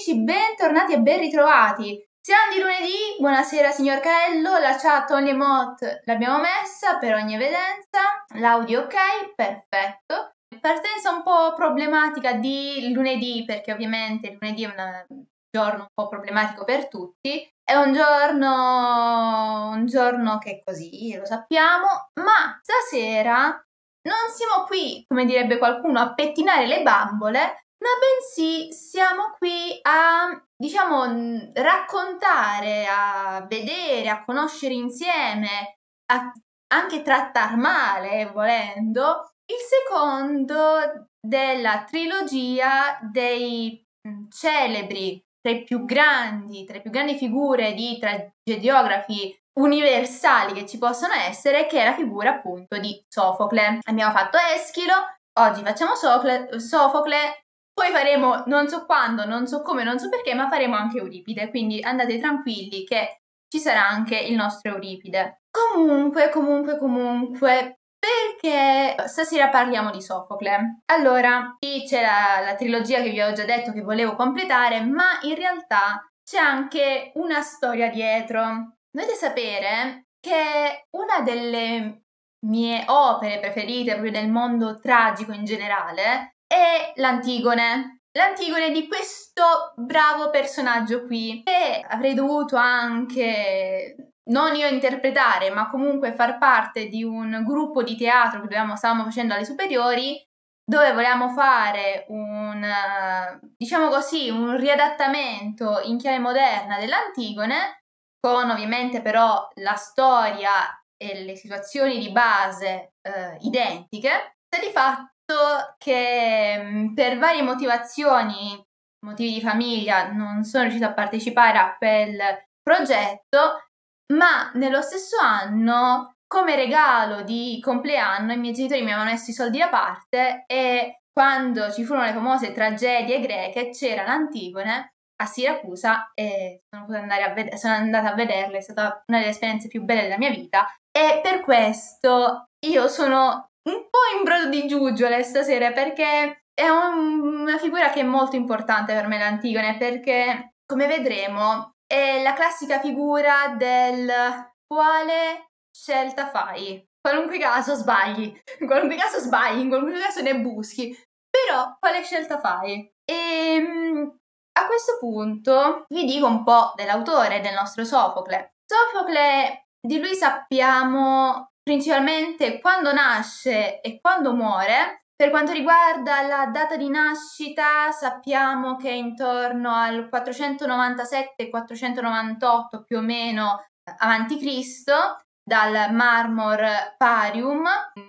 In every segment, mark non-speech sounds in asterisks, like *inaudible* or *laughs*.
amici, bentornati e ben ritrovati. Siamo di lunedì, buonasera signor Caello, la chat on emote l'abbiamo messa per ogni evidenza, l'audio ok, perfetto. Partenza un po' problematica di lunedì, perché ovviamente lunedì è un giorno un po' problematico per tutti, è un giorno, un giorno che è così, lo sappiamo, ma stasera non siamo qui, come direbbe qualcuno, a pettinare le bambole, ma bensì siamo qui a, diciamo, raccontare, a vedere, a conoscere insieme, a anche trattar male, volendo, il secondo della trilogia dei mm, celebri, tra i più grandi, tra le più grandi figure di tragediografi universali che ci possono essere, che è la figura appunto di Sofocle. Abbiamo fatto Eschilo, oggi facciamo Sofocle poi faremo non so quando, non so come, non so perché, ma faremo anche Euripide, quindi andate tranquilli che ci sarà anche il nostro Euripide. Comunque, comunque, comunque, perché stasera parliamo di Sofocle. Allora, qui c'è la, la trilogia che vi ho già detto che volevo completare, ma in realtà c'è anche una storia dietro. Dovete sapere che una delle mie opere preferite proprio del mondo tragico in generale è l'Antigone. L'Antigone di questo bravo personaggio qui, che avrei dovuto anche non io interpretare, ma comunque far parte di un gruppo di teatro che dovevamo, stavamo facendo alle superiori, dove volevamo fare un, diciamo così, un riadattamento in chiave moderna dell'Antigone, con ovviamente però la storia e le situazioni di base eh, identiche. Di fatto che per varie motivazioni, motivi di famiglia, non sono riuscita a partecipare a quel progetto, ma nello stesso anno, come regalo di compleanno, i miei genitori mi avevano messo i soldi da parte e quando ci furono le famose tragedie greche c'era l'Antigone a Siracusa e sono, ved- sono andata a vederle, è stata una delle esperienze più belle della mia vita e per questo io sono un po' in brodo di giuggiole stasera perché è un, una figura che è molto importante per me l'Antigone perché come vedremo è la classica figura del quale scelta fai. Qualunque caso sbagli, in qualunque caso sbagli, in qualunque caso ne buschi, però quale scelta fai? E ehm, a questo punto vi dico un po' dell'autore del nostro Sofocle. Sofocle di lui sappiamo principalmente quando nasce e quando muore. Per quanto riguarda la data di nascita, sappiamo che intorno al 497-498 più o meno avanti Cristo, dal Marmor Parium.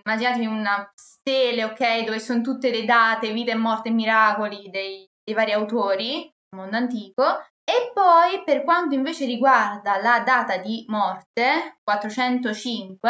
Immaginatevi una stele, ok, dove sono tutte le date, vite e morte e miracoli dei, dei vari autori del mondo antico. E poi per quanto invece riguarda la data di morte, 405,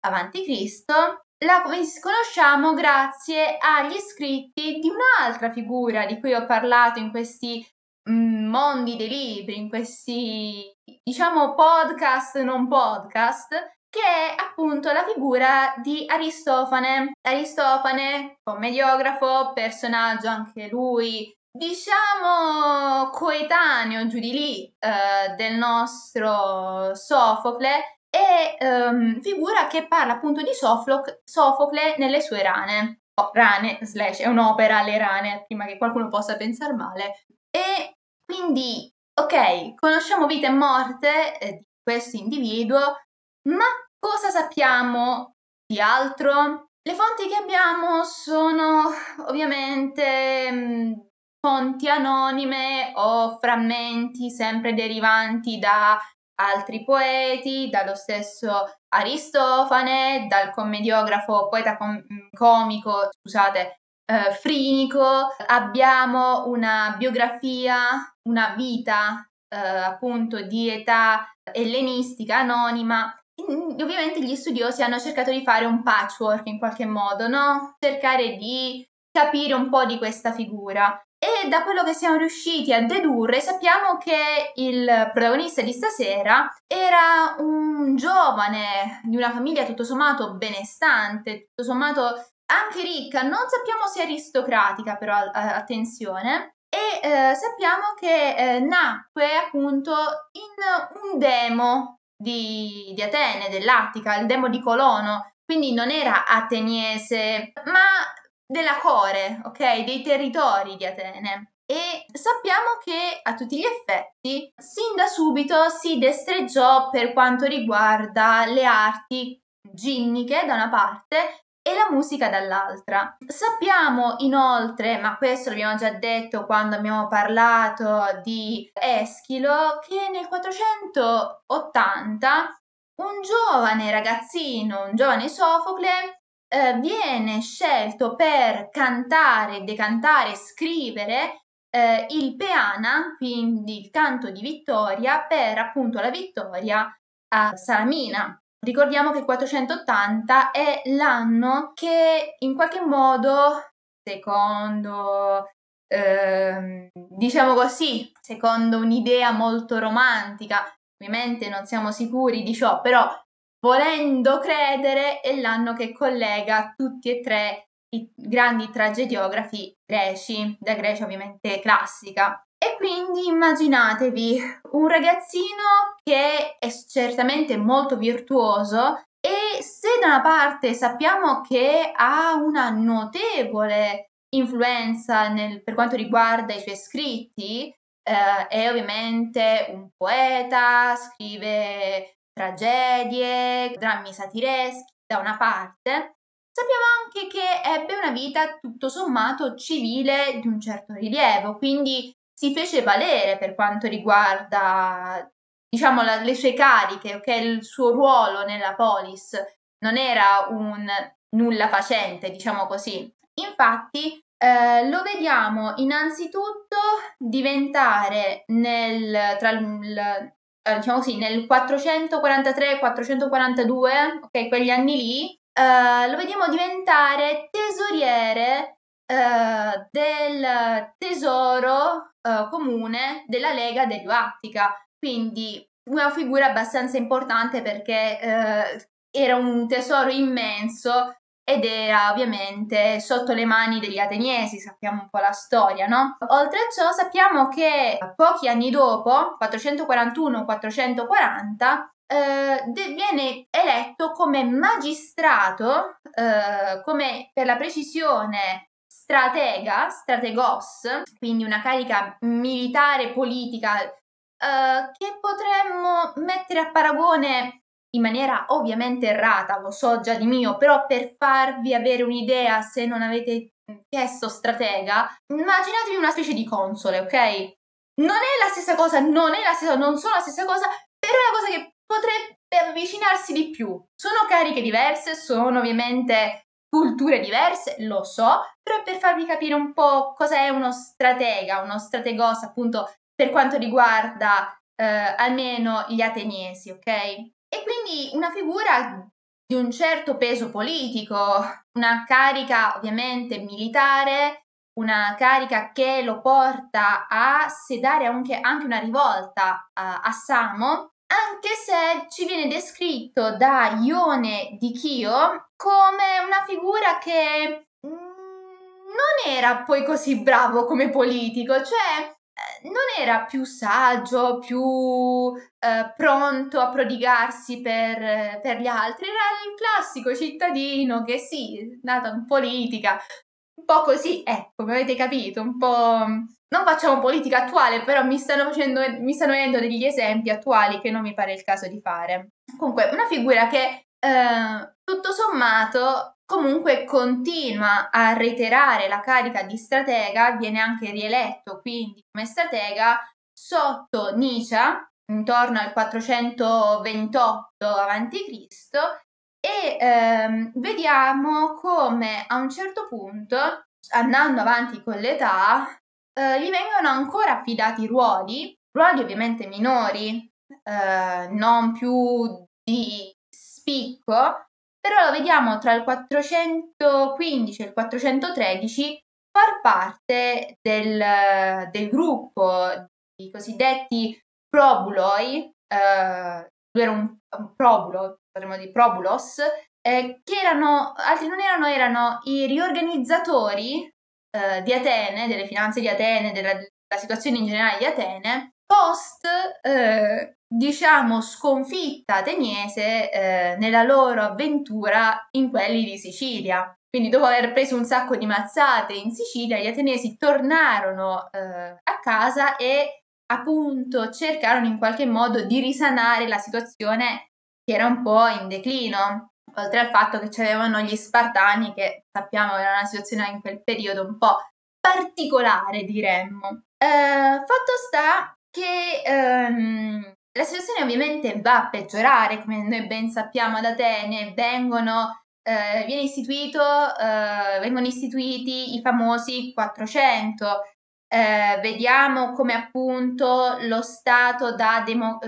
avanti Cristo, la conosciamo grazie agli scritti di un'altra figura di cui ho parlato in questi mm, mondi dei libri, in questi diciamo podcast non podcast, che è appunto la figura di Aristofane. Aristofane, commediografo, personaggio anche lui diciamo coetaneo giù di lì eh, del nostro Sofocle e um, figura che parla appunto di Sofocle, Sofocle nelle sue rane. Oh, rane, slash, è un'opera le rane, prima che qualcuno possa pensare male. E quindi, ok, conosciamo vita e morte eh, di questo individuo, ma cosa sappiamo di altro? Le fonti che abbiamo sono ovviamente mh, mm, fonti anonime o frammenti sempre derivanti da altri poeti, dallo stesso Aristofane, dal commediografo, poeta com- comico, scusate, eh, Frinico, abbiamo una biografia, una vita eh, appunto di età ellenistica anonima. ovviamente gli studiosi hanno cercato di fare un patchwork in qualche modo, no? Cercare di capire un po' di questa figura. E da quello che siamo riusciti a dedurre, sappiamo che il protagonista di stasera era un giovane di una famiglia tutto sommato benestante, tutto sommato anche ricca, non sappiamo se aristocratica, però attenzione. e eh, sappiamo che eh, nacque appunto in un demo di, di Atene, dell'Attica, il demo di Colono, quindi non era ateniese, ma della core, ok? Dei territori di Atene. E sappiamo che a tutti gli effetti, sin da subito si destreggiò per quanto riguarda le arti ginniche da una parte e la musica dall'altra. Sappiamo inoltre, ma questo l'abbiamo già detto quando abbiamo parlato di Eschilo, che nel 480 un giovane ragazzino, un giovane Sofocle, eh, viene scelto per cantare, decantare, scrivere eh, il Peana, quindi il canto di vittoria, per appunto la vittoria a Salamina. Ricordiamo che il 480 è l'anno che in qualche modo, secondo, eh, diciamo così, secondo un'idea molto romantica, ovviamente non siamo sicuri di ciò, però volendo credere è l'anno che collega tutti e tre i grandi tragediografi greci, da Grecia ovviamente classica. E quindi immaginatevi un ragazzino che è certamente molto virtuoso e se da una parte sappiamo che ha una notevole influenza nel, per quanto riguarda i suoi scritti, eh, è ovviamente un poeta, scrive tragedie, drammi satireschi da una parte, sappiamo anche che ebbe una vita tutto sommato civile di un certo rilievo, quindi si fece valere per quanto riguarda diciamo la, le sue cariche, ok, il suo ruolo nella polis non era un nulla facente, diciamo così. Infatti eh, lo vediamo innanzitutto diventare nel, tra il, eh, diciamo così, nel 443-442, ok, quegli anni lì, eh, lo vediamo diventare tesoriere eh, del tesoro eh, comune della Lega dell'Uattica, quindi una figura abbastanza importante perché eh, era un tesoro immenso ed era ovviamente sotto le mani degli ateniesi, sappiamo un po' la storia, no? Oltre a ciò sappiamo che pochi anni dopo, 441-440, eh, viene eletto come magistrato, eh, come per la precisione stratega, strategos, quindi una carica militare politica eh, che potremmo mettere a paragone in maniera ovviamente errata, lo so già di mio, però per farvi avere un'idea se non avete chiesto stratega, immaginatevi una specie di console, ok? Non è la stessa cosa, non è la stessa, non sono la stessa cosa, però è una cosa che potrebbe avvicinarsi di più. Sono cariche diverse, sono ovviamente culture diverse, lo so, però per farvi capire un po' cosa è uno stratega, uno strategos appunto per quanto riguarda eh, almeno gli ateniesi, ok? E quindi una figura di un certo peso politico, una carica ovviamente militare, una carica che lo porta a sedare anche, anche una rivolta a, a Samo, anche se ci viene descritto da Ione di Chio come una figura che mm, non era poi così bravo come politico, cioè non era più saggio, più eh, pronto a prodigarsi per, per, gli altri, era il classico cittadino che sì, nato in politica, un po' così, ecco, come avete capito, un po' non facciamo politica attuale, però mi stanno, facendo, mi stanno venendo degli esempi attuali che non mi pare il caso di fare. Comunque, una figura che eh, tutto sommato comunque continua a reiterare la carica di stratega, viene anche rieletto quindi come stratega sotto Nietzsche intorno al 428 a.C. e ehm, vediamo come a un certo punto, andando avanti con l'età, eh, gli vengono ancora affidati ruoli, ruoli ovviamente minori, eh, non più di spicco, però lo vediamo tra il 415 e il 413 far parte del, del gruppo di cosiddetti probuloi, eh, era un, un probulo, potremmo dire probulos, eh, che erano, altri non erano, erano i riorganizzatori eh, di Atene, delle finanze di Atene, della, della situazione in generale di Atene, post, eh, diciamo, sconfitta ateniese eh, nella loro avventura in quelli di Sicilia. Quindi dopo aver preso un sacco di mazzate in Sicilia, gli ateniesi tornarono eh, a casa e appunto cercarono in qualche modo di risanare la situazione che era un po' in declino, oltre al fatto che c'erano gli Spartani che sappiamo era una situazione in quel periodo un po' particolare, diremmo. Eh, fatto sta che ehm, la situazione ovviamente va a peggiorare, come noi ben sappiamo ad Atene, vengono, eh, istituito, eh, vengono istituiti i famosi 400. Eh, vediamo come appunto lo Stato da demo-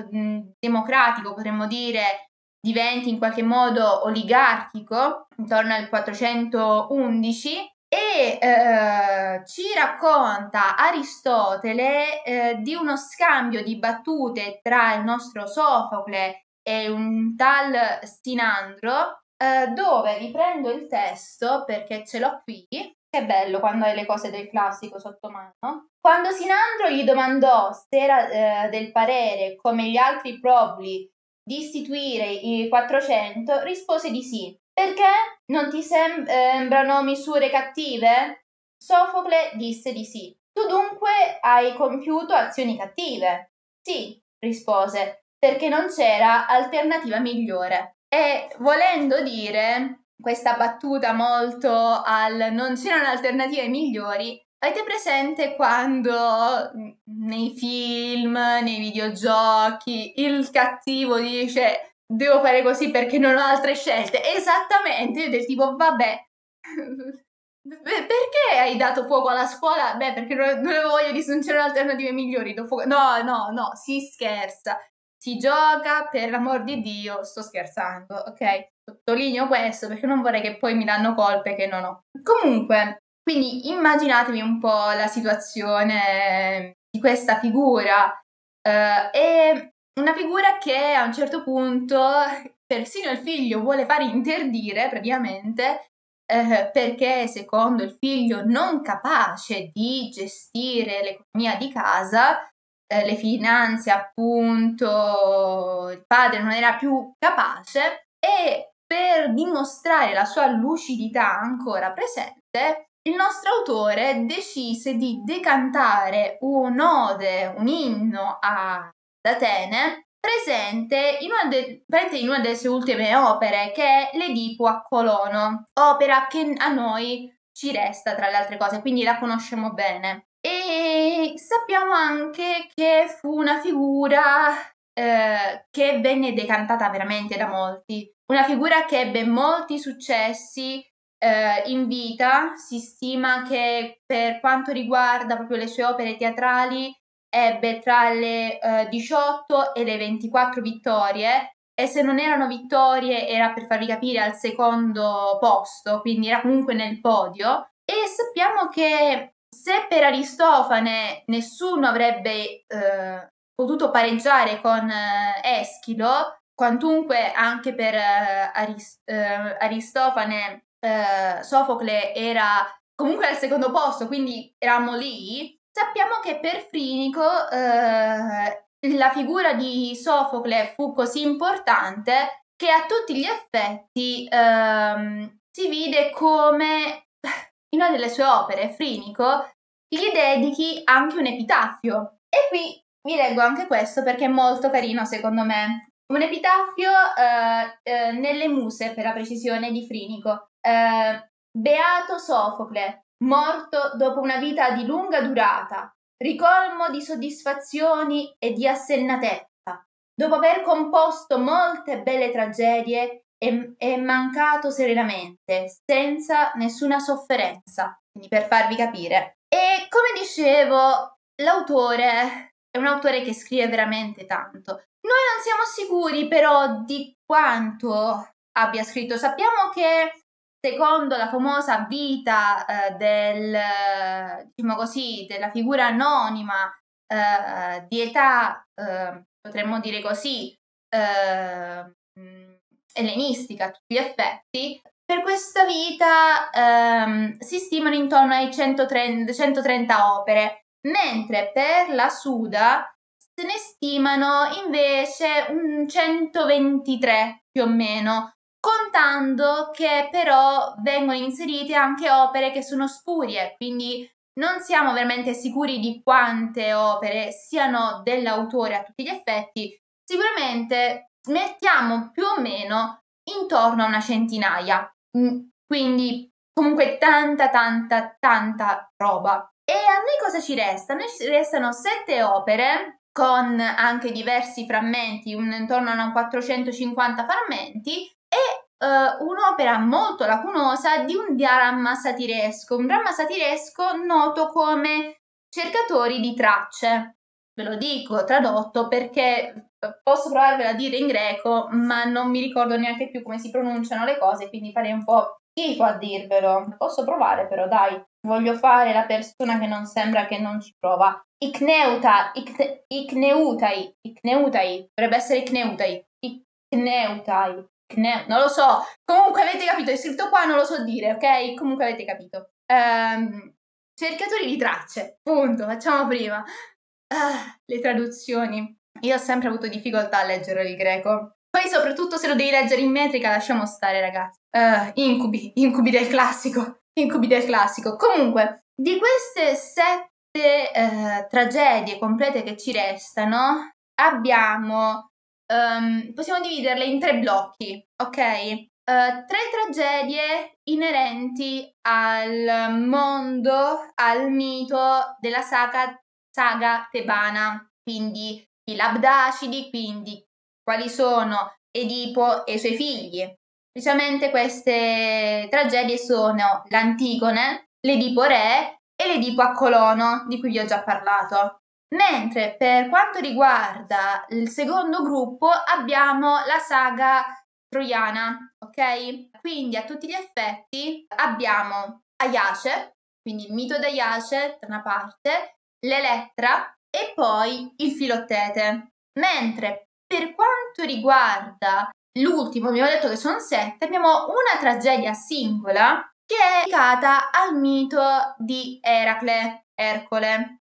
democratico, potremmo dire, diventi in qualche modo oligarchico intorno al 411 e eh, ci racconta Aristotele eh, di uno scambio di battute tra il nostro Sofocle e un tal Sinandro, eh, dove riprendo il testo perché ce l'ho qui. Che bello quando hai le cose del classico sotto mano. Quando Sinandro gli domandò se era eh, del parere, come gli altri probli, di istituire i 400, rispose di sì. Perché? Non ti sembrano misure cattive? Sofocle disse di sì. Tu dunque hai compiuto azioni cattive? Sì, rispose, perché non c'era alternativa migliore. E volendo dire questa battuta molto al non c'erano alternative migliori, avete presente quando nei film, nei videogiochi, il cattivo dice devo fare così perché non ho altre scelte. Esattamente, io del tipo, vabbè, perché hai dato fuoco alla scuola? Beh, perché non, avevo voglia di c'erano alternative migliori. No, no, no, si scherza. Si gioca, per l'amor di Dio, sto scherzando, ok? Sottolineo questo perché non vorrei che poi mi danno colpe che non ho. Comunque, quindi immaginatevi un po' la situazione di questa figura uh, e una figura che a un certo punto persino il figlio vuole fare interdire praticamente eh, perché secondo il figlio non capace di gestire l'economia di casa, eh, le finanze appunto, il padre non era più capace e per dimostrare la sua lucidità ancora presente, il nostro autore decise di decantare un'ode, un inno a d'Atene, presente in una, de- in una, delle sue ultime opere, che è L'Edipo a Colono, opera che a noi ci resta tra le altre cose, quindi la conosciamo bene. E sappiamo anche che fu una figura eh, che venne decantata veramente da molti, una figura che ebbe molti successi eh, in vita, si stima che per quanto riguarda proprio le sue opere teatrali ebbe tra le eh, 18 e le 24 vittorie e se non erano vittorie era per farvi capire al secondo posto, quindi era comunque nel podio. E sappiamo che se per Aristofane nessuno avrebbe eh, potuto pareggiare con eh, Eschilo, quantunque anche per eh, Arist- eh, Aristofane eh, Sofocle era comunque al secondo posto, quindi eravamo lì, Sappiamo che per Frinico eh, la figura di Sofocle fu così importante che a tutti gli effetti ehm, si vide come in una delle sue opere, Frinico, gli dedichi anche un epitaffio. E qui vi leggo anche questo perché è molto carino secondo me. Un epitaffio eh, eh, nelle muse, per la precisione, di Frinico. Eh, Beato Sofocle, morto dopo una vita di lunga durata, ricolmo di soddisfazioni e di assennatezza. Dopo aver composto molte belle tragedie, è, è mancato serenamente, senza nessuna sofferenza. Quindi per farvi capire. E come dicevo, l'autore è un autore che scrive veramente tanto. Noi non siamo sicuri però di quanto abbia scritto. Sappiamo che secondo la famosa vita eh, del, diciamo così, della figura anonima eh, di età, eh, potremmo dire così, eh, ellenistica a tutti gli effetti, per questa vita ehm, si stimano intorno ai 130, 130 opere, mentre per la Suda se ne stimano invece un 123 più o meno, contando che però vengono inserite anche opere che sono spurie, quindi non siamo veramente sicuri di quante opere siano dell'autore a tutti gli effetti, sicuramente mettiamo più o meno intorno a una centinaia, mm, quindi comunque tanta tanta tanta roba. E a noi cosa ci resta? A noi ci restano sette opere con anche diversi frammenti, un, intorno a 450 frammenti, uh, un'opera molto lacunosa di un dramma satiresco, un dramma satiresco noto come Cercatori di tracce. Ve lo dico tradotto perché posso provarvela a dire in greco, ma non mi ricordo neanche più come si pronunciano le cose, quindi farei un po' schifo a dirvelo. Posso provare però, dai. Voglio fare la persona che non sembra che non ci prova. Icneuta, ic, icneutai, icneutai, dovrebbe essere icneutai, icneutai, icne, non lo so. Comunque avete capito, è scritto qua, non lo so dire, ok? Comunque avete capito. Um, cercatori di tracce, punto, facciamo prima. Ah, le traduzioni. Io ho sempre avuto difficoltà a leggere il greco. Poi soprattutto se lo devi leggere in metrica, lasciamo stare ragazzi. Uh, incubi, incubi del classico, incubi del classico. Comunque, di queste sette uh, tragedie complete che ci restano, abbiamo, um, possiamo dividerle in tre blocchi, ok? Uh, tre tragedie inerenti al mondo, al mito della saga, saga tebana, quindi i labdacidi, quindi quali sono Edipo e i suoi figli. Precisamente queste tragedie sono l'Antigone, l'Edipo re e l'Edipo a Colono, di cui vi ho già parlato. Mentre per quanto riguarda il secondo gruppo abbiamo la saga troiana, ok? Quindi a tutti gli effetti abbiamo Aiace, quindi il mito d'Aiace da una parte, l'Elettra e poi il Filottete. Mentre per quanto riguarda l'ultimo, abbiamo detto che sono sette, abbiamo una tragedia singola che è dedicata al mito di Eracle, Ercole,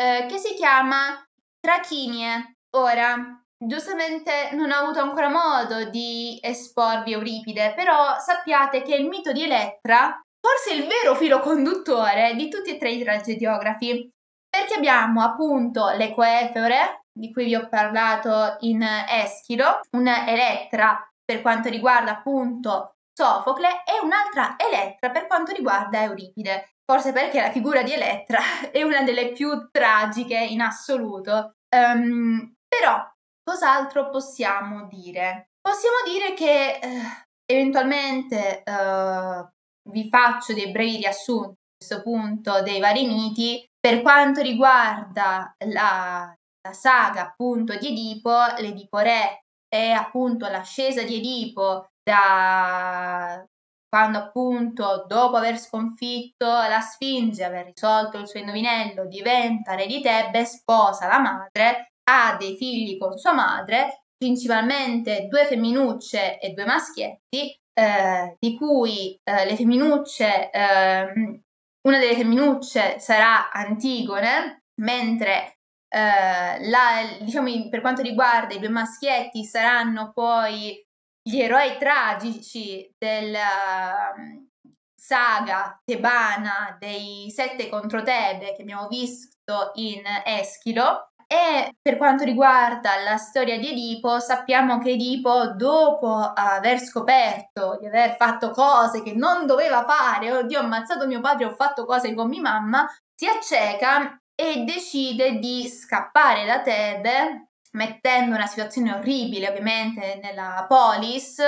eh, che si chiama Trachinie. Ora, giustamente non ho avuto ancora modo di esporvi Euripide, però sappiate che il mito di Elettra forse è il vero filo conduttore di tutti e tre i tragediografi, perché abbiamo appunto le Coefore, di cui vi ho parlato in Eschilo, una Elettra per quanto riguarda appunto Sofocle e un'altra Elettra per quanto riguarda Euripide. Forse perché la figura di Elettra *laughs* è una delle più tragiche in assoluto. Um, però, cos'altro possiamo dire? Possiamo dire che eh, eventualmente eh, vi faccio dei brevi riassunti a questo punto dei vari miti per quanto riguarda la, la saga appunto di Edipo, l'Edipo Re è appunto l'ascesa di Edipo da quando appunto dopo aver sconfitto la Sfinge, aver risolto il suo indovinello, diventa re di Tebe, sposa la madre, ha dei figli con sua madre, principalmente due femminucce e due maschietti, eh, di cui eh, le femminucce, eh, una delle femminucce sarà Antigone, mentre eh, la, diciamo, per quanto riguarda i due maschietti saranno poi gli eroi tragici della um, saga tebana dei sette contro Tebe che abbiamo visto in Eschilo. E per quanto riguarda la storia di Edipo, sappiamo che Edipo, dopo aver scoperto di aver fatto cose che non doveva fare, oddio, ho ammazzato mio padre, ho fatto cose con mia mamma, si acceca e decide di scappare da Tebe, mettendo una situazione orribile ovviamente nella polis,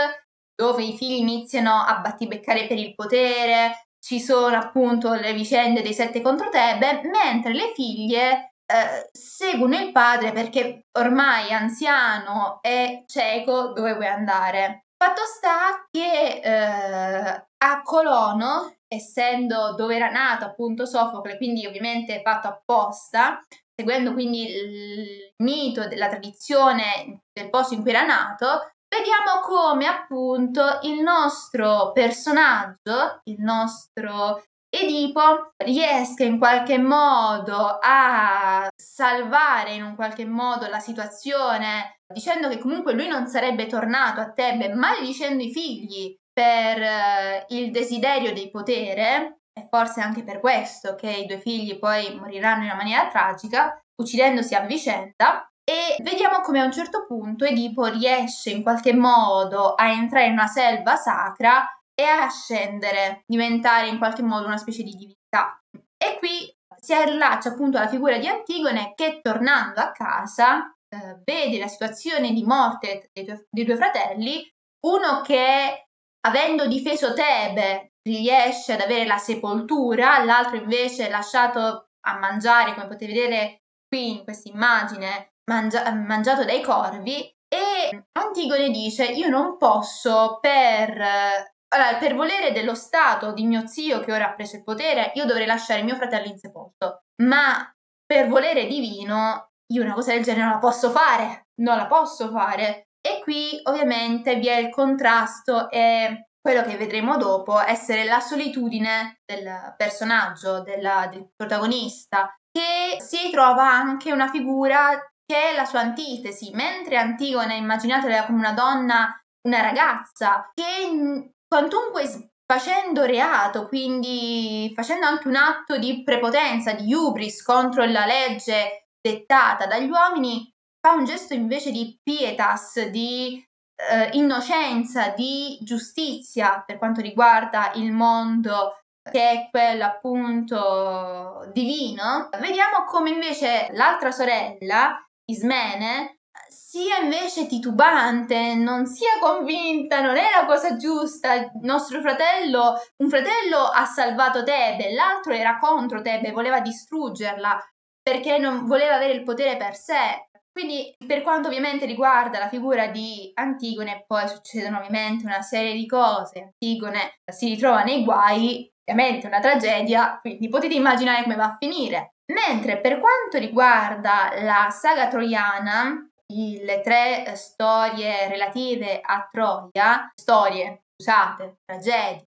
dove i figli iniziano a battibeccare per il potere, ci sono appunto le vicende dei sette contro Tebe, mentre le figlie eh, seguono il padre perché ormai anziano e cieco dove vuoi andare. Fatto sta che eh, a Colono essendo dove era nato appunto Sofocle, quindi ovviamente fatto apposta, seguendo quindi il mito della tradizione del posto in cui era nato, vediamo come appunto il nostro personaggio, il nostro Edipo riesca in qualche modo a salvare in un qualche modo la situazione dicendo che comunque lui non sarebbe tornato a Tebe maledicendo i figli per eh, il desiderio del potere e forse anche per questo che i due figli poi moriranno in una maniera tragica uccidendosi a vicenda e vediamo come a un certo punto Edipo riesce in qualche modo a entrare in una selva sacra e a scendere, diventare in qualche modo una specie di divinità. E qui si allaccia appunto alla figura di Antigone che tornando a casa eh, vede la situazione di morte dei, due, dei due fratelli, uno che avendo difeso Tebe riesce ad avere la sepoltura, l'altro invece è lasciato a mangiare, come potete vedere qui in questa immagine, mangia- mangiato dai corvi. E Antigone dice: Io non posso per allora, per volere dello Stato di mio zio che ora ha preso il potere, io dovrei lasciare mio fratello insepolto. Ma per volere divino, io una cosa del genere non la posso fare. Non la posso fare. E qui ovviamente vi è il contrasto e quello che vedremo dopo essere la solitudine del personaggio, della, del protagonista, che si trova anche una figura che è la sua antitesi, mentre Antigone immaginatela come una donna, una ragazza, che quantunque facendo reato, quindi facendo anche un atto di prepotenza, di hubris contro la legge dettata dagli uomini, fa un gesto invece di pietas, di eh, innocenza, di giustizia per quanto riguarda il mondo che è quello appunto divino. Vediamo come invece l'altra sorella, Ismene, sia invece titubante, non sia convinta, non è la cosa giusta. Il nostro fratello, un fratello ha salvato Tebe, l'altro era contro Tebe, voleva distruggerla perché non voleva avere il potere per sé. Quindi, per quanto ovviamente riguarda la figura di Antigone, poi succedono ovviamente una serie di cose. Antigone si ritrova nei guai, ovviamente una tragedia, quindi potete immaginare come va a finire. Mentre per quanto riguarda la saga troiana, le tre eh, storie relative a Troia, storie, scusate, tragedie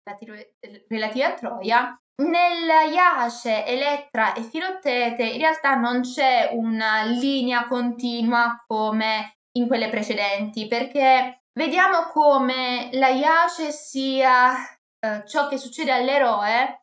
relative a Troia, nella Iace, Elettra e Filottete in realtà non c'è una linea continua come in quelle precedenti, perché vediamo come la Iace sia eh, ciò che succede all'eroe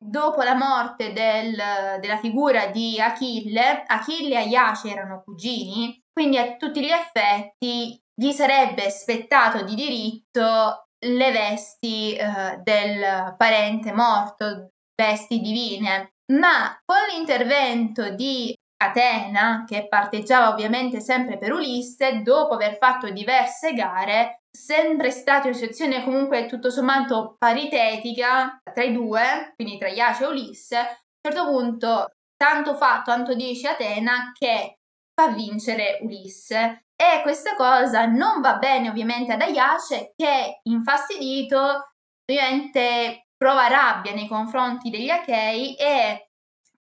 dopo la morte del, della figura di Achille. Achille e Iace erano cugini quindi a tutti gli effetti gli sarebbe spettato di diritto le vesti eh, del parente morto, vesti divine. Ma con l'intervento di Atena, che parteggiava ovviamente sempre per Ulisse, dopo aver fatto diverse gare, sempre stata in situazione comunque tutto sommato paritetica tra i due, quindi tra Iace e Ulisse, a un certo punto tanto fa, tanto dice Atena che fa vincere Ulisse. E questa cosa non va bene ovviamente ad Ayace che infastidito ovviamente prova rabbia nei confronti degli Achei e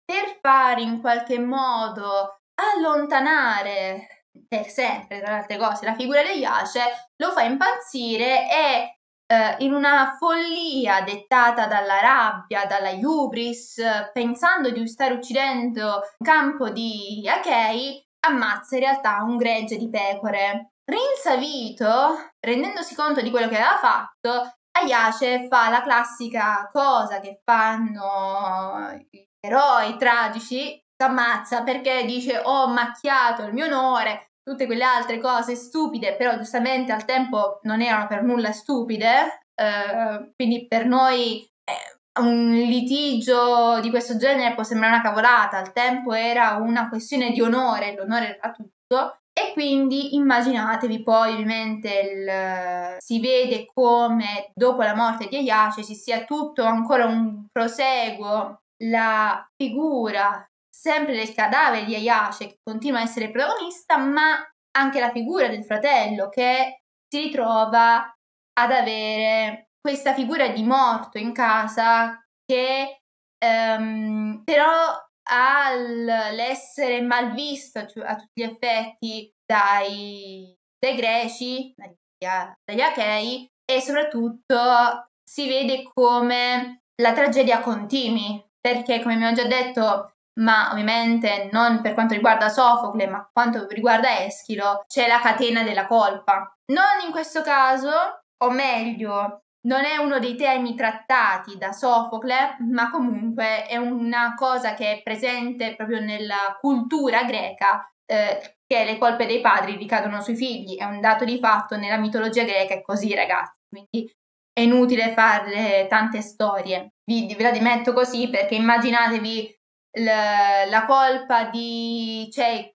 per fare in qualche modo allontanare per sempre tra le altre cose la figura di Iace lo fa impazzire e eh, in una follia dettata dalla rabbia, dalla hubris, pensando di stare uccidendo un campo di Achei, ammazza in realtà un gregge di pecore. Rinsavito, rendendosi conto di quello che aveva fatto, Ayace fa la classica cosa che fanno gli eroi tragici, si ammazza perché dice ho macchiato il mio onore, tutte quelle altre cose stupide, però giustamente al tempo non erano per nulla stupide, eh, quindi per noi eh, un litigio di questo genere può sembrare una cavolata, al tempo era una questione di onore, l'onore era tutto. E quindi immaginatevi poi ovviamente il, si vede come dopo la morte di Aiace ci sia tutto ancora un proseguo, la figura sempre del cadavere di Aiace che continua a essere protagonista, ma anche la figura del fratello che si ritrova ad avere questa figura di morto in casa che um, però ha l'essere mal visto cioè, a tutti gli effetti dai, dai greci, dagli Achei e soprattutto si vede come la tragedia continui, perché come abbiamo già detto, ma ovviamente non per quanto riguarda Sofocle, ma quanto riguarda Eschilo, c'è la catena della colpa. Non in questo caso, o meglio, non è uno dei temi trattati da Sofocle, ma comunque è una cosa che è presente proprio nella cultura greca, eh, che le colpe dei padri ricadono sui figli, è un dato di fatto nella mitologia greca, è così ragazzi, quindi è inutile fare tante storie. Vi, ve la dimetto così perché immaginatevi la, la colpa di... cioè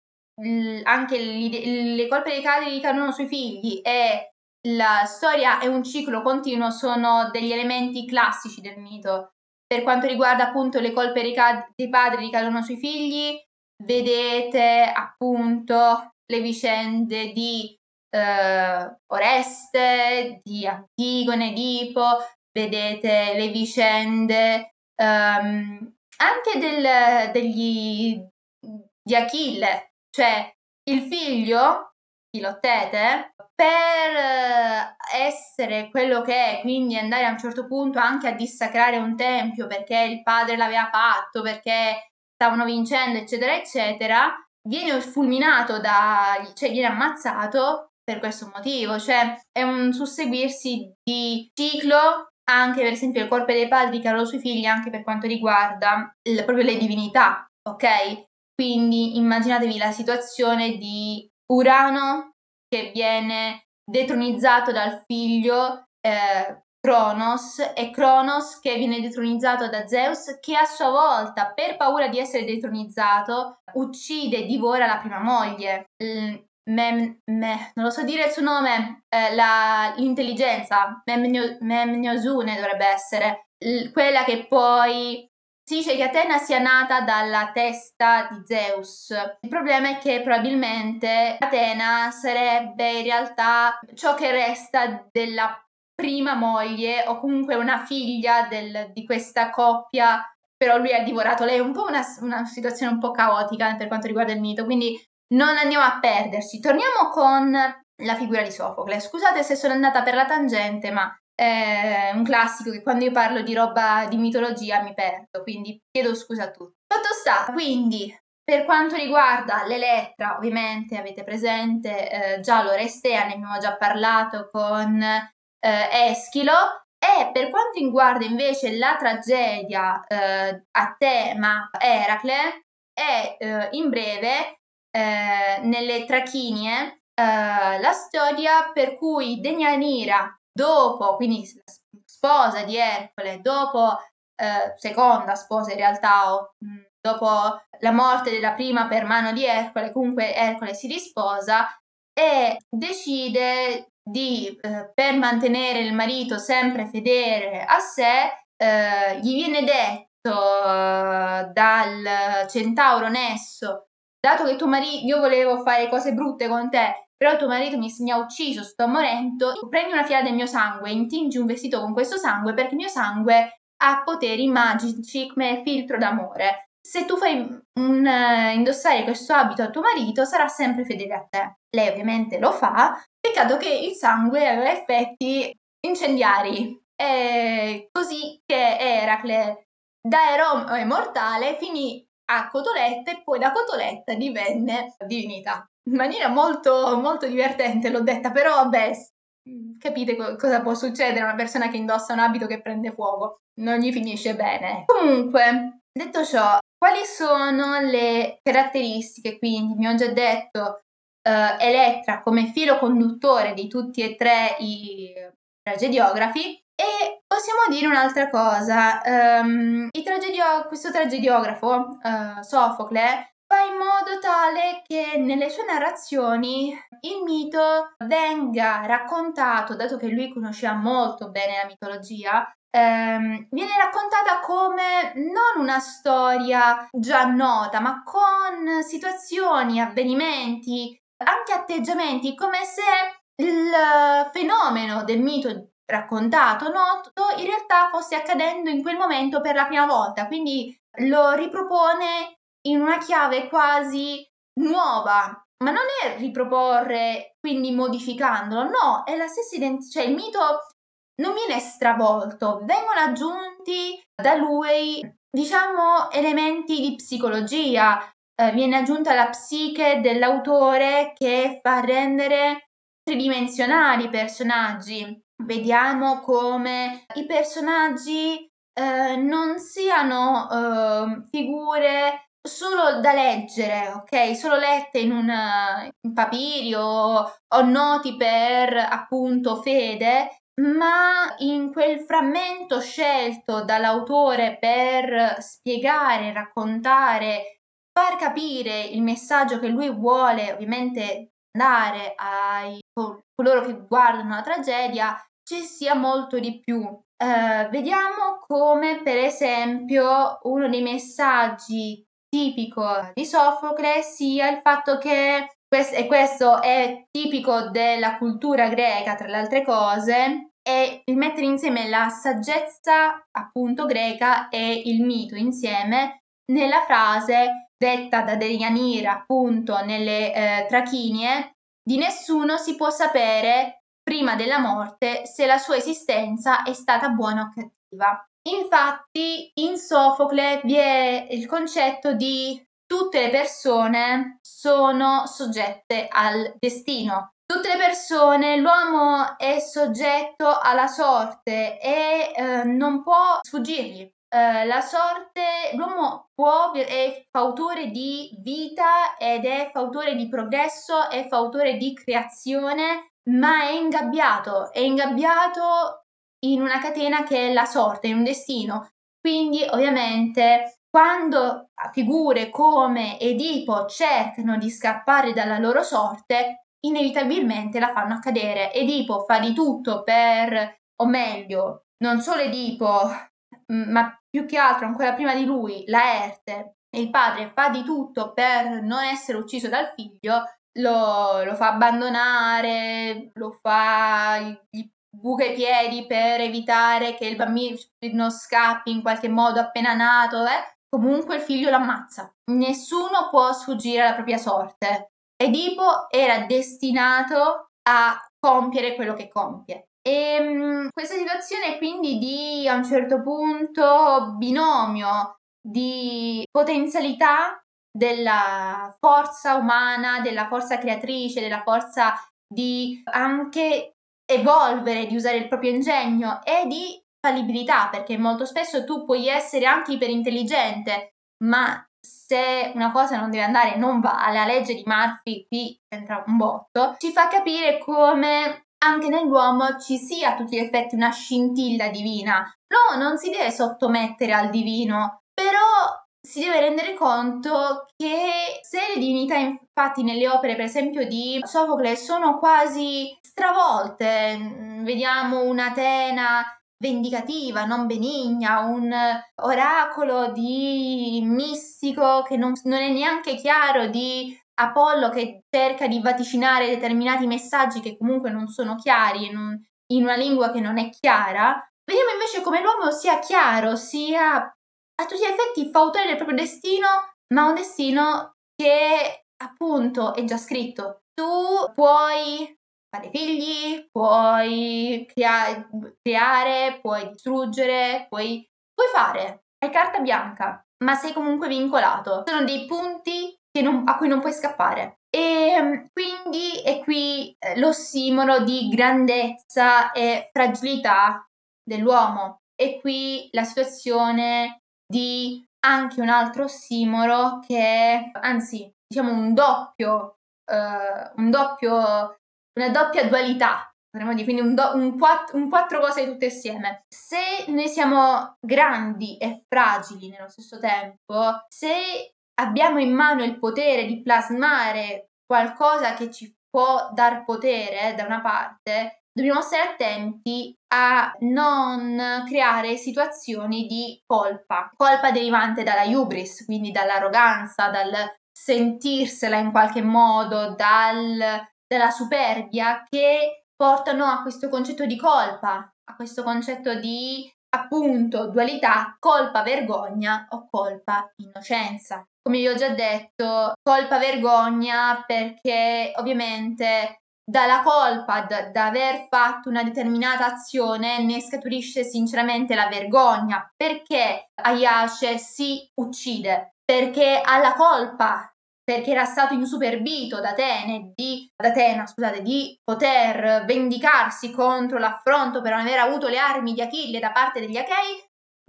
anche le, le colpe dei padri ricadono sui figli e la storia è un ciclo continuo, sono degli elementi classici del mito. Per quanto riguarda appunto le colpe dei padri ricadono sui figli, vedete appunto le vicende di eh, Oreste, di Antigone, Edipo, vedete le vicende um, anche del, degli, di Achille, cioè il figlio, Filottete, per eh, essere quello che è, quindi andare a un certo punto anche a dissacrare un tempio perché il padre l'aveva fatto, perché stavano vincendo, eccetera, eccetera, viene fulminato da, cioè viene ammazzato per questo motivo, cioè è un susseguirsi di ciclo anche per esempio il corpo dei padri caro sui figli anche per quanto riguarda il, proprio le divinità, ok? Quindi immaginatevi la situazione di Urano che viene detronizzato dal figlio eh, Cronos e Cronos che viene detronizzato da Zeus che a sua volta per paura di essere detronizzato uccide e divora la prima moglie. L- Mem, me, non lo so dire il suo nome, eh, la, l'intelligenza, Memnio, Memniosune dovrebbe essere, l- quella che poi si dice che Atena sia nata dalla testa di Zeus. Il problema è che probabilmente Atena sarebbe in realtà ciò che resta della prima moglie o comunque una figlia del, di questa coppia, però lui ha divorato lei. È un po' una, una situazione un po' caotica per quanto riguarda il mito, quindi non andiamo a perderci. Torniamo con la figura di Sofocle. Scusate se sono andata per la tangente, ma è un classico che quando io parlo di roba di mitologia mi perdo, quindi chiedo scusa a tutti. Fatto sta, quindi per quanto riguarda l'Elettra, ovviamente avete presente eh, già l'Orestea, ne abbiamo già parlato con eh, Eschilo, e per quanto riguarda invece la tragedia eh, a tema Eracle, è eh, in breve eh, nelle Trachinie eh, la storia per cui Deianira dopo, quindi sposa di Ercole, dopo eh, seconda sposa in realtà, o, mh, dopo la morte della prima per mano di Ercole, comunque Ercole si risposa e decide di, eh, per mantenere il marito sempre fedele a sé, eh, gli viene detto eh, dal centauro Nesso, dato che tuo marito, io volevo fare cose brutte con te, però tuo marito mi, mi ha ucciso, sto morendo, prendi una fiala del mio sangue, intingi un vestito con questo sangue perché il mio sangue ha poteri magici come filtro d'amore. Se tu fai un, uh, indossare questo abito a tuo marito, sarà sempre fedele a te. Lei ovviamente lo fa, peccato che il sangue aveva effetti incendiari. È così che Eracle, da eroe mortale, finì a Cotoletta e poi da Cotoletta divenne divinità in maniera molto, molto divertente, l'ho detta, però vabbè, capite co- cosa può succedere a una persona che indossa un abito che prende fuoco, non gli finisce bene. Comunque, detto ciò, quali sono le caratteristiche? Quindi, mi ho già detto, uh, Elettra come filo conduttore di tutti e tre i tragediografi e possiamo dire un'altra cosa, um, tragedio- questo tragediografo, uh, Sofocle, fa in modo tale che nelle sue narrazioni il mito venga raccontato, dato che lui conosceva molto bene la mitologia, ehm, viene raccontata come non una storia già nota, ma con situazioni, avvenimenti, anche atteggiamenti, come se il fenomeno del mito raccontato, noto, in realtà fosse accadendo in quel momento per la prima volta, quindi lo ripropone in una chiave quasi nuova, ma non è riproporre quindi modificandolo, no, è la stessa identità, cioè il mito non viene stravolto, vengono aggiunti da lui, diciamo, elementi di psicologia, eh, viene aggiunta la psiche dell'autore che fa rendere tridimensionali i personaggi. Vediamo come i personaggi eh, non siano eh, figure solo da leggere, ok? Solo lette in un in papiri o, o noti per appunto fede, ma in quel frammento scelto dall'autore per spiegare, raccontare, far capire il messaggio che lui vuole ovviamente dare ai coloro che guardano la tragedia, ci sia molto di più. Uh, vediamo come per esempio uno dei messaggi tipico di Sofocle sia il fatto che e questo è tipico della cultura greca tra le altre cose è il mettere insieme la saggezza appunto greca e il mito insieme nella frase detta da Deianira appunto nelle eh, trachinie di nessuno si può sapere prima della morte se la sua esistenza è stata buona o cattiva. Infatti in Sofocle vi è il concetto di tutte le persone sono soggette al destino. Tutte le persone, l'uomo è soggetto alla sorte e eh, non può sfuggirgli. Eh, la sorte, l'uomo può, è fautore di vita ed è fautore di progresso, è fautore di creazione, ma è ingabbiato, è ingabbiato in una catena che è la sorte, in un destino. Quindi ovviamente quando figure come Edipo cercano di scappare dalla loro sorte, inevitabilmente la fanno accadere. Edipo fa di tutto per, o meglio, non solo Edipo, ma più che altro ancora prima di lui, Laerte, il padre fa di tutto per non essere ucciso dal figlio, lo, lo fa abbandonare, lo fa, gli buca i piedi per evitare che il bambino scappi in qualche modo appena nato, eh? comunque il figlio l'ammazza. Nessuno può sfuggire alla propria sorte. Edipo era destinato a compiere quello che compie. E um, questa situazione quindi di a un certo punto binomio di potenzialità della forza umana, della forza creatrice, della forza di anche evolvere, di usare il proprio ingegno e di fallibilità, perché molto spesso tu puoi essere anche iperintelligente, ma se una cosa non deve andare non va, la legge di Murphy qui entra un botto, ci fa capire come anche nell'uomo ci sia a tutti gli effetti una scintilla divina. L'uomo non si deve sottomettere al divino, però si deve rendere conto che se le divinità infatti nelle opere per esempio di Sofocle sono quasi stravolte, mm, vediamo un'Atena vendicativa, non benigna, un oracolo di mistico che non, non è neanche chiaro, di Apollo che cerca di vaticinare determinati messaggi che comunque non sono chiari in, in una lingua che non è chiara, vediamo invece come l'uomo sia chiaro, sia a tutti gli effetti fautore del proprio destino, ma un destino che appunto è già scritto. Tu puoi fare figli, puoi crea- creare, puoi distruggere, puoi, puoi fare. È carta bianca, ma sei comunque vincolato. Sono dei punti non, a cui non puoi scappare. E quindi è qui eh, l'ossimolo di grandezza e fragilità dell'uomo. E qui la situazione di anche un altro ossimoro che è, anzi, diciamo un doppio, uh, un doppio, una doppia dualità, potremmo dire, quindi un, do, un, quatt- un quattro cose tutte insieme. Se noi siamo grandi e fragili nello stesso tempo, se abbiamo in mano il potere di plasmare qualcosa che ci può dar potere da una parte, dobbiamo stare attenti a non creare situazioni di colpa, colpa derivante dalla hubris, quindi dall'arroganza, dal sentirsela in qualche modo, dal, dalla superbia che portano a questo concetto di colpa, a questo concetto di appunto dualità colpa vergogna o colpa innocenza. come vi ho già detto, colpa vergogna perché ovviamente dalla colpa da aver fatto una determinata azione ne scaturisce sinceramente la vergogna. Perché Ayashe si uccide? Perché ha la colpa? Perché era stato insuperbito da Atene di, Atena, scusate, di poter vendicarsi contro l'affronto per non aver avuto le armi di Achille da parte degli Achei,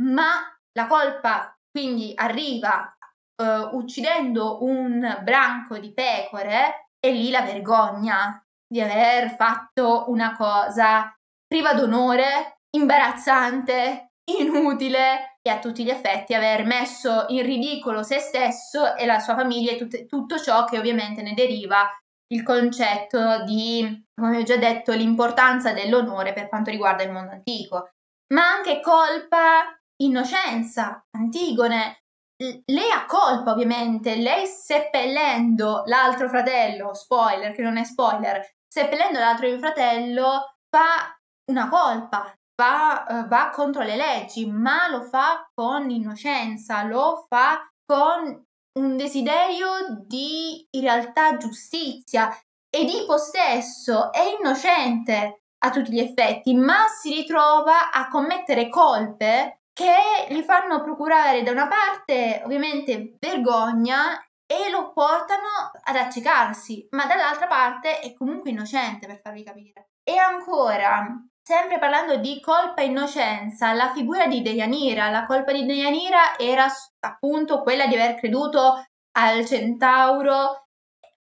ma la colpa quindi arriva uh, uccidendo un branco di pecore e lì la vergogna di aver fatto una cosa priva d'onore, imbarazzante, inutile e a tutti gli effetti aver messo in ridicolo se stesso e la sua famiglia e tut- tutto ciò che ovviamente ne deriva il concetto di, come ho già detto, l'importanza dell'onore per quanto riguarda il mondo antico, ma anche colpa, innocenza, Antigone, lei ha colpa ovviamente, lei seppellendo l'altro fratello, spoiler che non è spoiler, seppellendo l'altro fratello fa una colpa, va, uh, va contro le leggi, ma lo fa con innocenza, lo fa con un desiderio di in realtà giustizia e di possesso, è innocente a tutti gli effetti, ma si ritrova a commettere colpe che gli fanno procurare da una parte ovviamente vergogna e lo portano ad accecarsi, ma dall'altra parte è comunque innocente per farvi capire. E ancora, sempre parlando di colpa e innocenza, la figura di Deianira, la colpa di Deianira era appunto quella di aver creduto al centauro,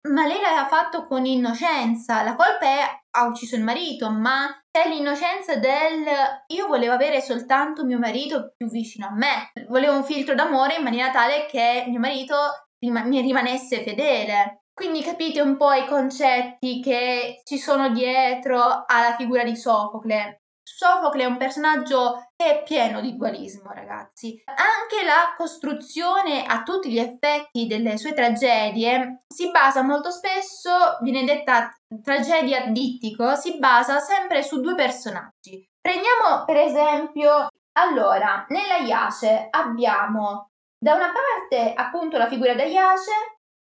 ma lei l'aveva fatto con innocenza, la colpa è ha ucciso il marito, ma c'è l'innocenza del io volevo avere soltanto mio marito più vicino a me, volevo un filtro d'amore in maniera tale che mio marito mi rimanesse fedele. Quindi capite un po' i concetti che ci sono dietro alla figura di Sofocle. Sofocle è un personaggio che è pieno di dualismo, ragazzi. Anche la costruzione a tutti gli effetti delle sue tragedie si basa molto spesso, viene detta tragedia dittico, si basa sempre su due personaggi. Prendiamo per esempio, allora, nella Iace abbiamo da una parte appunto la figura di Iace,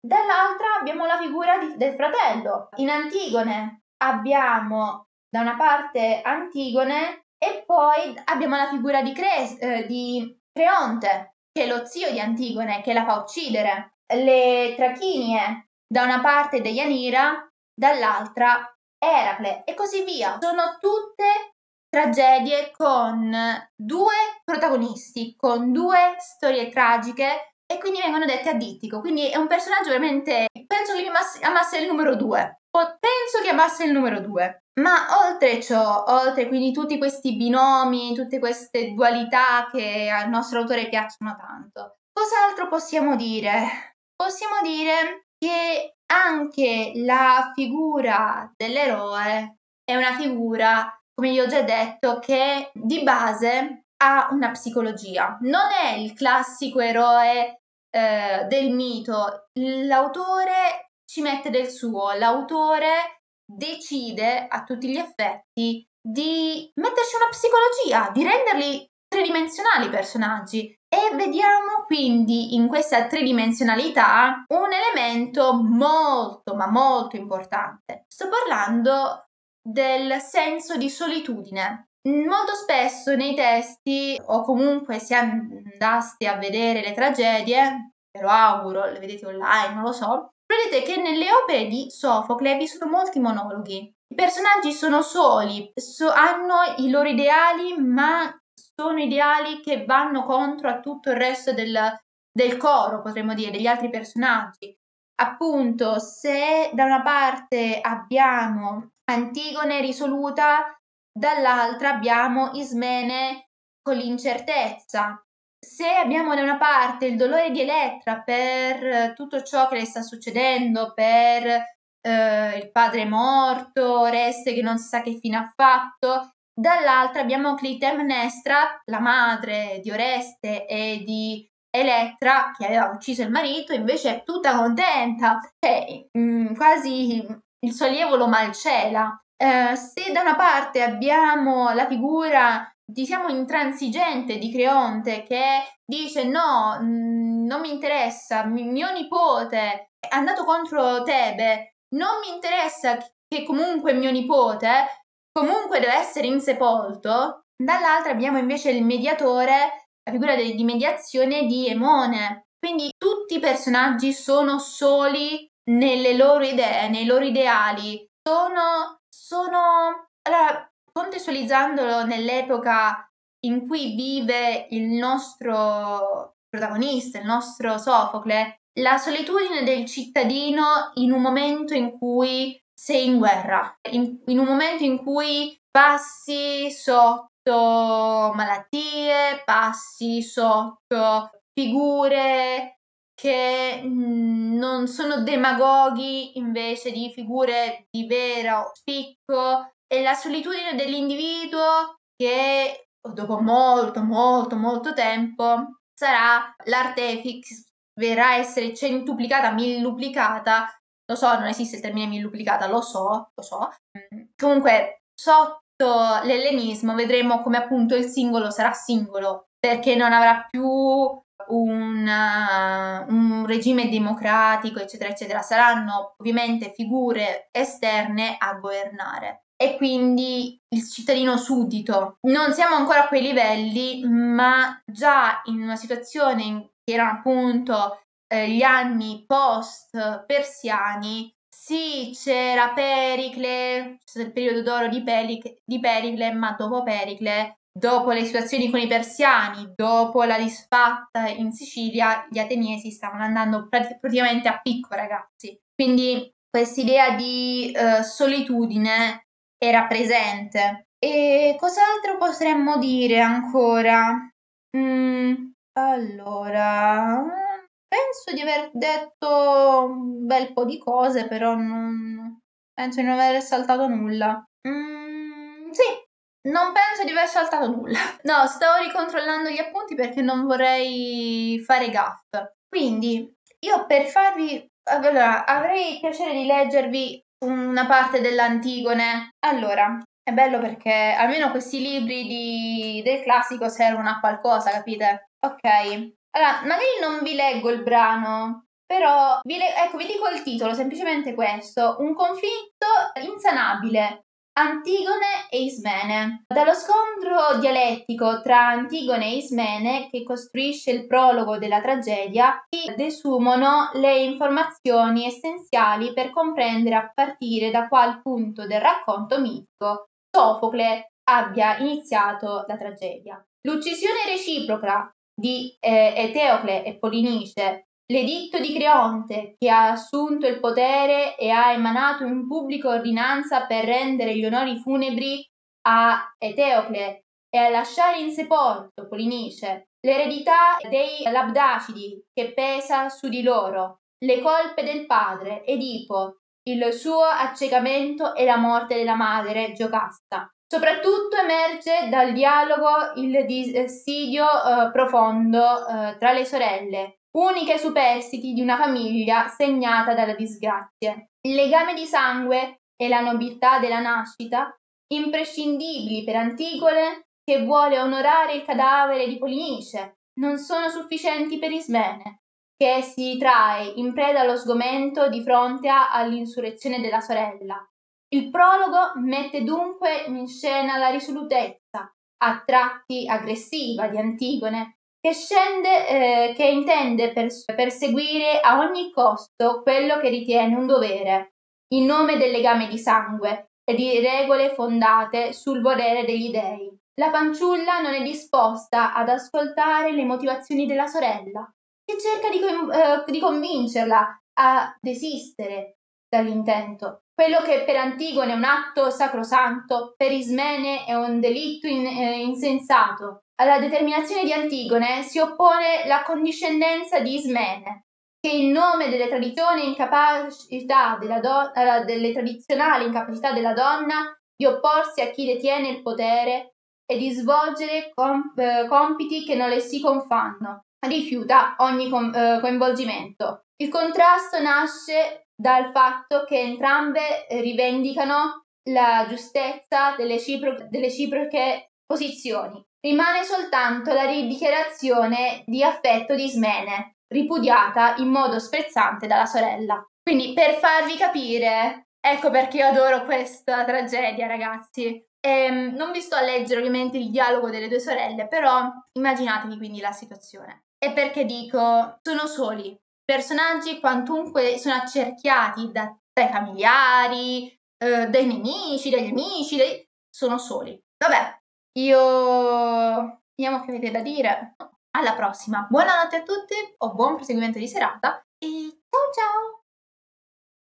dall'altra abbiamo la figura di, del fratello. In Antigone abbiamo da una parte Antigone e poi abbiamo la figura di, Cres- eh, di Creonte, che è lo zio di Antigone, che la fa uccidere. Le Trachinie da una parte Deianira, dall'altra Eracle e così via. Sono tutte tragedie con due protagonisti, con due storie tragiche e quindi vengono dette a dittico. Quindi è un personaggio veramente. Penso che amasse il numero due. Penso che amasse il numero due. Ma oltre ciò, oltre quindi tutti questi binomi, tutte queste dualità che al nostro autore piacciono tanto, cos'altro possiamo dire? Possiamo dire che anche la figura dell'eroe è una figura come vi ho già detto, che di base ha una psicologia. Non è il classico eroe eh, del mito. L'autore ci mette del suo, l'autore decide a tutti gli effetti di metterci una psicologia, di renderli tridimensionali i personaggi. E vediamo quindi in questa tridimensionalità un elemento molto ma molto importante. Sto parlando del senso di solitudine. Molto spesso nei testi, o comunque se andaste a vedere le tragedie, ve lo auguro, le vedete online, non lo so, vedete che nelle opere di Sofocle vi sono molti monologhi. I personaggi sono soli, so, hanno i loro ideali, ma sono ideali che vanno contro a tutto il resto del, del coro, potremmo dire, degli altri personaggi. Appunto, se da una parte abbiamo Antigone risoluta, dall'altra abbiamo Ismene con l'incertezza. Se abbiamo da una parte il dolore di Elettra per tutto ciò che le sta succedendo, per eh, il padre morto, Oreste che non si sa che fine ha fatto, dall'altra abbiamo Clitemnestra, la madre di Oreste e di Elettra che aveva ucciso il marito, invece è tutta contenta, cioè, mh, mm, quasi il sollievo lo malcela. Eh, se da una parte abbiamo la figura, diciamo, intransigente di Creonte che dice no, mm, non mi interessa, mio nipote è andato contro Tebe, non mi interessa che comunque mio nipote comunque deve essere insepolto, dall'altra abbiamo invece il mediatore, la figura di mediazione di Emone. Quindi tutti i personaggi sono soli nelle loro idee, nei loro ideali, sono, sono allora, contestualizzandolo nell'epoca in cui vive il nostro protagonista, il nostro Sofocle, la solitudine del cittadino in un momento in cui sei in guerra, in, in un momento in cui passi sotto malattie, passi sotto figure che mm, non sono demagoghi invece di figure di vero spicco e la solitudine dell'individuo che dopo molto molto molto tempo sarà l'artefix verrà a essere centuplicata, milluplicata lo so, non esiste il termine milluplicata, lo so, lo so. Mm, comunque, sotto l'ellenismo vedremo come appunto il singolo sarà singolo, perché non avrà più un, uh, un regime democratico, eccetera, eccetera. Saranno ovviamente figure esterne a governare e quindi il cittadino suddito. Non siamo ancora a quei livelli, ma già in una situazione che erano appunto eh, gli anni post persiani, sì, c'era Pericle, c'è il periodo d'oro di, Pericle, di Pericle, ma dopo Pericle, dopo le situazioni con i persiani, dopo la disfatta in Sicilia, gli ateniesi stavano andando praticamente a picco, ragazzi. Quindi quest'idea di uh, solitudine era presente. E cos'altro potremmo dire ancora? Mm, allora, Penso di aver detto un bel po' di cose, però non penso di non aver saltato nulla. Mm, sì, non penso di aver saltato nulla. No, stavo ricontrollando gli appunti perché non vorrei fare gaff. Quindi, io per farvi... Allora, avrei piacere di leggervi una parte dell'Antigone. Allora, è bello perché almeno questi libri di... del classico servono a qualcosa, capite? Ok, allora, magari non vi leggo il brano, però vi le- ecco, vi dico il titolo, semplicemente questo: Un conflitto insanabile. Antigone e Ismene. Dallo scontro dialettico tra Antigone e Ismene, che costruisce il prologo della tragedia, si desumono le informazioni essenziali per comprendere a partire da qual punto del racconto mitico Sofocle abbia iniziato la tragedia. L'uccisione reciproca di eh, Eteocle e Polinice, l'editto di Creonte che ha assunto il potere e ha emanato in pubblica ordinanza per rendere gli onori funebri a Eteocle e a lasciare insepolto Polinice, l'eredità dei Labdacidi che pesa su di loro, le colpe del padre Edipo, il suo accecamento e la morte della madre Giocasta. Soprattutto emerge dal dialogo il dissidio eh, profondo eh, tra le sorelle, uniche superstiti di una famiglia segnata dalle disgrazie. Il legame di sangue e la nobiltà della nascita, imprescindibili per Antigone che vuole onorare il cadavere di Polinice, non sono sufficienti per Ismene, che si trae in preda allo sgomento di fronte all'insurrezione della sorella il prologo mette dunque in scena la risolutezza, a tratti aggressiva di Antigone, che, scende, eh, che intende pers- perseguire a ogni costo quello che ritiene un dovere, in nome del legame di sangue e di regole fondate sul volere degli dei. La fanciulla non è disposta ad ascoltare le motivazioni della sorella, che cerca di, eh, di convincerla a desistere dall'intento. Quello che per Antigone è un atto sacrosanto, per Ismene è un delitto in, eh, insensato. Alla determinazione di Antigone si oppone la condiscendenza di Ismene, che in nome delle do- delle tradizionali incapacità della donna di opporsi a chi detiene il potere e di svolgere comp- eh, compiti che non le si confanno, rifiuta ogni com- eh, coinvolgimento. Il contrasto nasce dal fatto che entrambe rivendicano la giustezza delle, cipro- delle reciproche posizioni. Rimane soltanto la ridichiarazione di affetto di Ismene, ripudiata in modo sprezzante dalla sorella. Quindi per farvi capire, ecco perché io adoro questa tragedia, ragazzi. Ehm, non vi sto a leggere ovviamente il dialogo delle due sorelle, però immaginatevi quindi la situazione. E perché dico, sono soli. Personaggi quantunque sono accerchiati da, dai familiari, eh, dai nemici, dagli amici, dai... sono soli. Vabbè, io... Vediamo che avete da dire. Alla prossima. Buonanotte a tutti o buon proseguimento di serata e ciao ciao!